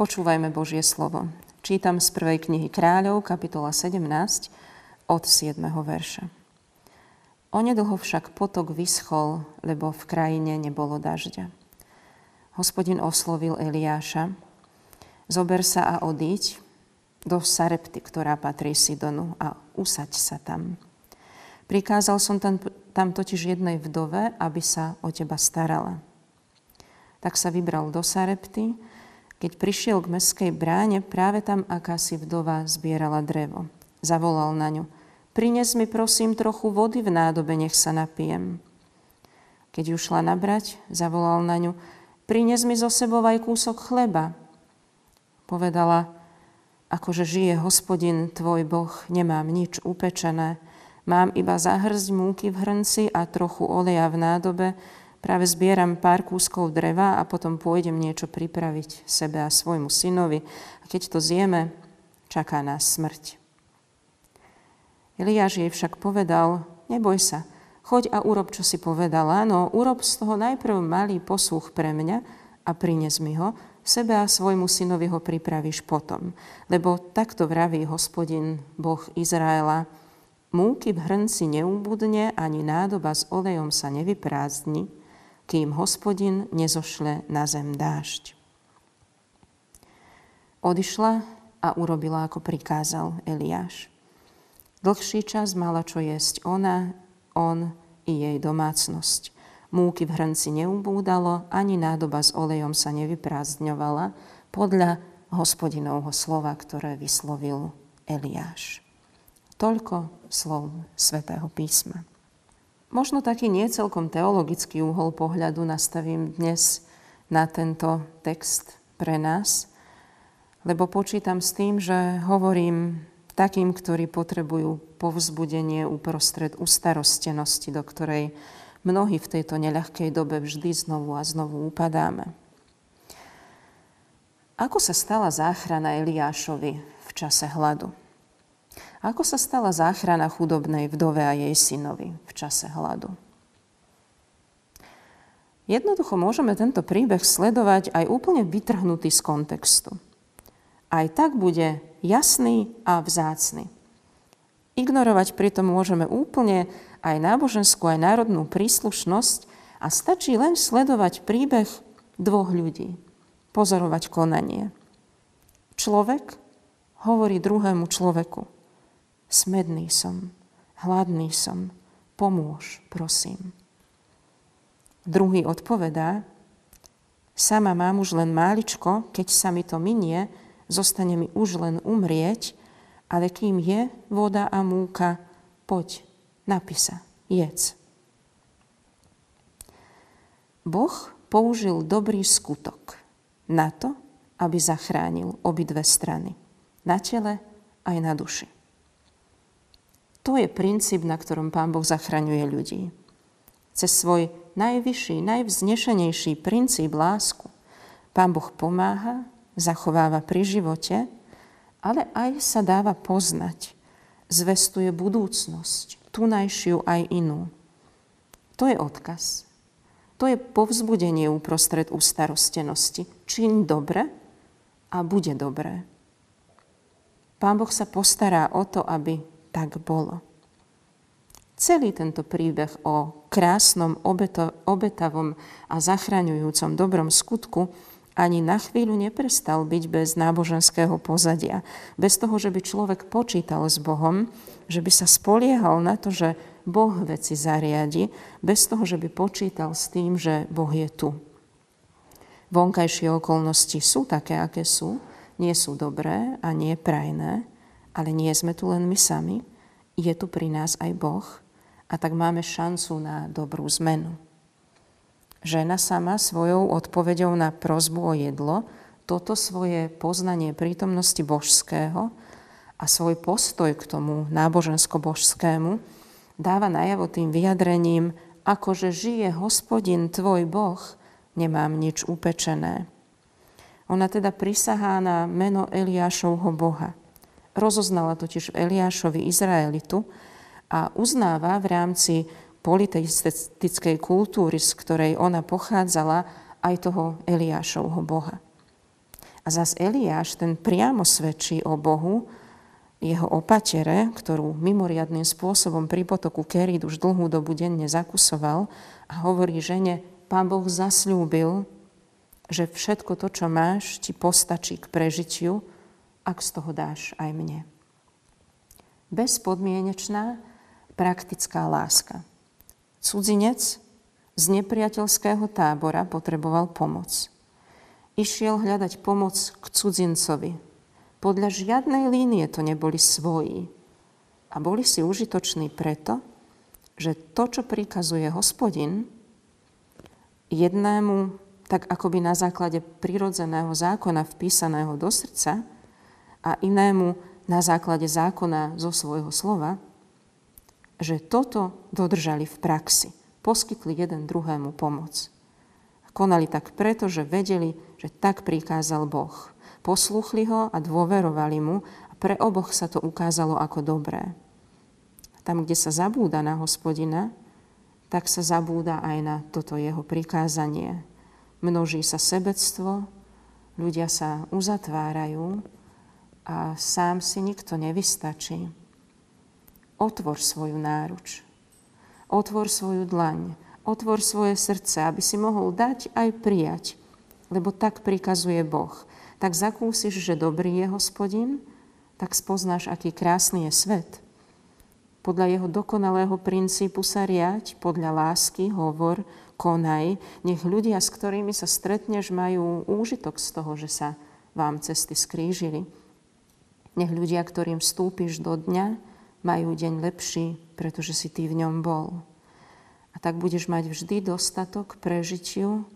Počúvajme Božie slovo. Čítam z prvej knihy Kráľov, kapitola 17, od 7. verša. Onedlho však potok vyschol, lebo v krajine nebolo dažďa. Hospodin oslovil Eliáša, zober sa a odíď do Sarepty, ktorá patrí Sidonu a usaď sa tam. Prikázal som tam, tam totiž jednej vdove, aby sa o teba starala. Tak sa vybral do Sarepty, keď prišiel k meskej bráne, práve tam akási vdova zbierala drevo. Zavolal na ňu. Prines mi prosím trochu vody v nádobe, nech sa napijem. Keď ju šla nabrať, zavolal na ňu. Prines mi zo sebou aj kúsok chleba. Povedala, akože žije hospodin tvoj Boh, nemám nič upečené. Mám iba zahrzť múky v hrnci a trochu oleja v nádobe, Práve zbieram pár kúskov dreva a potom pôjdem niečo pripraviť sebe a svojmu synovi. A keď to zjeme, čaká nás smrť. Eliáš jej však povedal, neboj sa, choď a urob, čo si povedala, no urob z toho najprv malý posluch pre mňa a prines mi ho, sebe a svojmu synovi ho pripravíš potom. Lebo takto vraví hospodin, Boh Izraela, múky v hrnci neúbudne, ani nádoba s olejom sa nevyprázdni, kým hospodin nezošle na zem dážď. Odišla a urobila, ako prikázal Eliáš. Dlhší čas mala čo jesť ona, on i jej domácnosť. Múky v hrnci neubúdalo, ani nádoba s olejom sa nevyprázdňovala podľa hospodinovho slova, ktoré vyslovil Eliáš. Toľko slov svätého písma. Možno taký nie celkom teologický úhol pohľadu nastavím dnes na tento text pre nás, lebo počítam s tým, že hovorím takým, ktorí potrebujú povzbudenie uprostred ustarostenosti, do ktorej mnohí v tejto neľahkej dobe vždy znovu a znovu upadáme. Ako sa stala záchrana Eliášovi v čase hladu? Ako sa stala záchrana chudobnej vdove a jej synovi v čase hladu? Jednoducho môžeme tento príbeh sledovať aj úplne vytrhnutý z kontextu. Aj tak bude jasný a vzácny. Ignorovať pritom môžeme úplne aj náboženskú, aj národnú príslušnosť a stačí len sledovať príbeh dvoch ľudí, pozorovať konanie. Človek hovorí druhému človeku. Smedný som, hladný som, pomôž, prosím. Druhý odpovedá, sama mám už len máličko, keď sa mi to minie, zostane mi už len umrieť, ale kým je voda a múka, poď, napisa, jedz. Boh použil dobrý skutok na to, aby zachránil obidve strany. Na tele aj na duši. To je princíp, na ktorom Pán Boh zachraňuje ľudí. Cez svoj najvyšší, najvznešenejší princíp lásku Pán Boh pomáha, zachováva pri živote, ale aj sa dáva poznať. Zvestuje budúcnosť, tunajšiu aj inú. To je odkaz. To je povzbudenie uprostred ústarostenosti. Čiň dobre a bude dobré. Pán Boh sa postará o to, aby tak bolo. Celý tento príbeh o krásnom, obeto, obetavom a zachraňujúcom dobrom skutku ani na chvíľu neprestal byť bez náboženského pozadia. Bez toho, že by človek počítal s Bohom, že by sa spoliehal na to, že Boh veci zariadi, bez toho, že by počítal s tým, že Boh je tu. Vonkajšie okolnosti sú také, aké sú, nie sú dobré a nie prajné, ale nie sme tu len my sami, je tu pri nás aj Boh a tak máme šancu na dobrú zmenu. Žena sama svojou odpovedou na prozbu o jedlo toto svoje poznanie prítomnosti božského a svoj postoj k tomu nábožensko-božskému dáva najavo tým vyjadrením, akože žije hospodin tvoj Boh, nemám nič upečené. Ona teda prisahá na meno Eliášovho Boha. Rozoznala totiž v Eliášovi Izraelitu a uznáva v rámci politeistickej kultúry, z ktorej ona pochádzala, aj toho Eliášovho Boha. A zas Eliáš, ten priamo svedčí o Bohu, jeho opatere, ktorú mimoriadným spôsobom pri potoku Kerid už dlhú dobu denne zakusoval a hovorí žene, pán Boh zasľúbil, že všetko to, čo máš, ti postačí k prežitiu, ak z toho dáš aj mne. Bezpodmienečná, praktická láska. Cudzinec z nepriateľského tábora potreboval pomoc. Išiel hľadať pomoc k cudzincovi, podľa žiadnej línie to neboli svoji. A boli si užitoční preto, že to, čo prikazuje hospodin, jednému, tak akoby na základe prirodzeného zákona vpísaného do srdca a inému na základe zákona zo svojho slova, že toto dodržali v praxi. Poskytli jeden druhému pomoc. Konali tak preto, že vedeli, že tak prikázal Boh. Posluchli ho a dôverovali mu a pre oboch sa to ukázalo ako dobré. Tam, kde sa zabúda na hospodina, tak sa zabúda aj na toto jeho prikázanie. Množí sa sebectvo, ľudia sa uzatvárajú a sám si nikto nevystačí. Otvor svoju náruč, otvor svoju dlaň, otvor svoje srdce, aby si mohol dať aj prijať, lebo tak prikazuje Boh tak zakúsiš, že dobrý je hospodin, tak spoznáš, aký krásny je svet. Podľa jeho dokonalého princípu sa riať, podľa lásky hovor, konaj, nech ľudia, s ktorými sa stretneš, majú úžitok z toho, že sa vám cesty skrížili. Nech ľudia, ktorým vstúpiš do dňa, majú deň lepší, pretože si ty v ňom bol. A tak budeš mať vždy dostatok prežitiu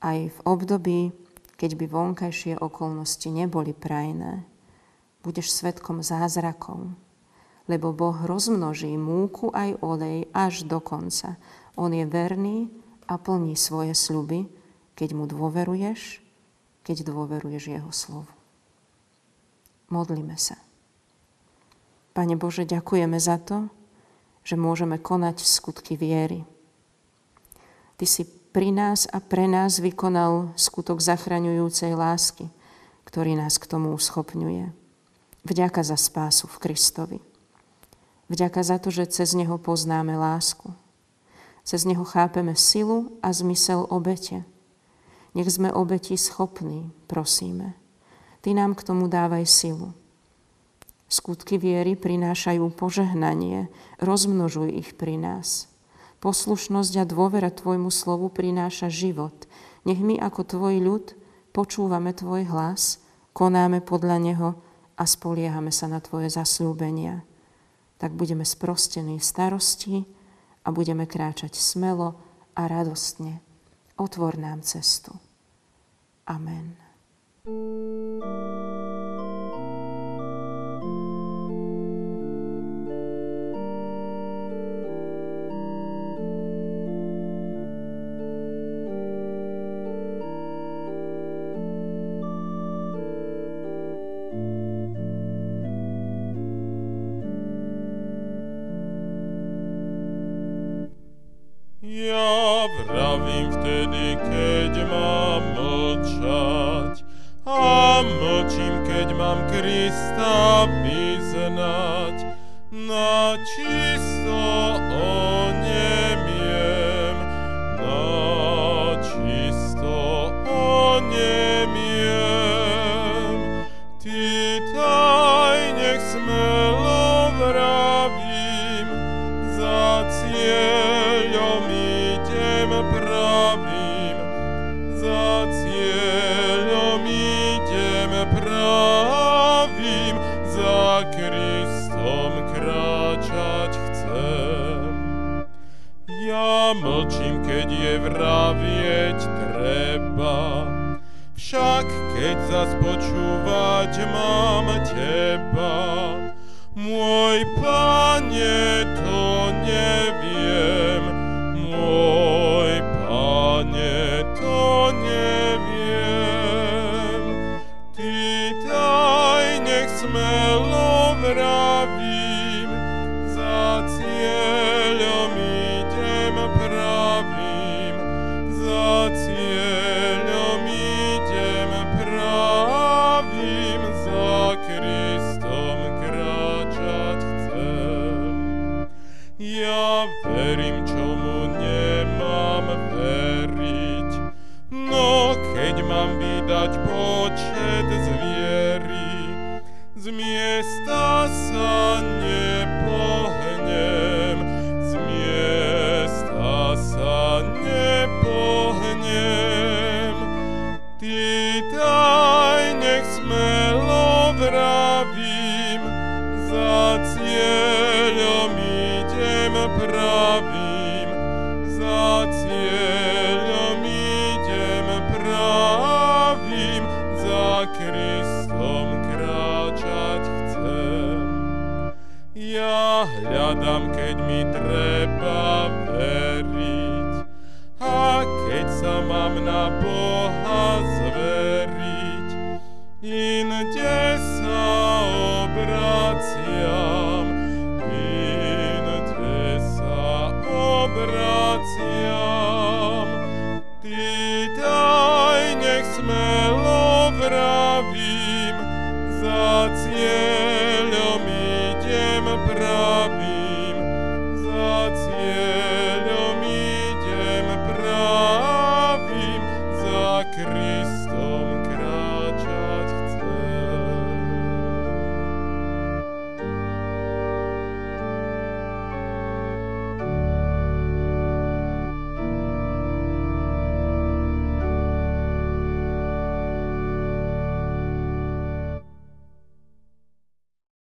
aj v období, keď by vonkajšie okolnosti neboli prajné, budeš svetkom zázrakov, lebo Boh rozmnoží múku aj olej až do konca. On je verný a plní svoje sľuby, keď mu dôveruješ, keď dôveruješ jeho slovu. Modlíme sa. Pane Bože, ďakujeme za to, že môžeme konať skutky viery. Ty si pri nás a pre nás vykonal skutok zachraňujúcej lásky, ktorý nás k tomu uschopňuje. Vďaka za spásu v Kristovi. Vďaka za to, že cez Neho poznáme lásku. Cez Neho chápeme silu a zmysel obete. Nech sme obeti schopní, prosíme. Ty nám k tomu dávaj silu. Skutky viery prinášajú požehnanie, rozmnožuj ich pri nás. Poslušnosť a dôvera Tvojmu slovu prináša život. Nech my ako Tvoj ľud počúvame Tvoj hlas, konáme podľa Neho a spoliehame sa na Tvoje zasľúbenia. Tak budeme sprostení starosti a budeme kráčať smelo a radostne. Otvor nám cestu. Amen. Ja, bra vimte di kedjema Krista vyznať. Na čisto onemiem, mlčím, keď je vravieť treba, však keď zas počúvať mám teba, môj Pane, miesta sa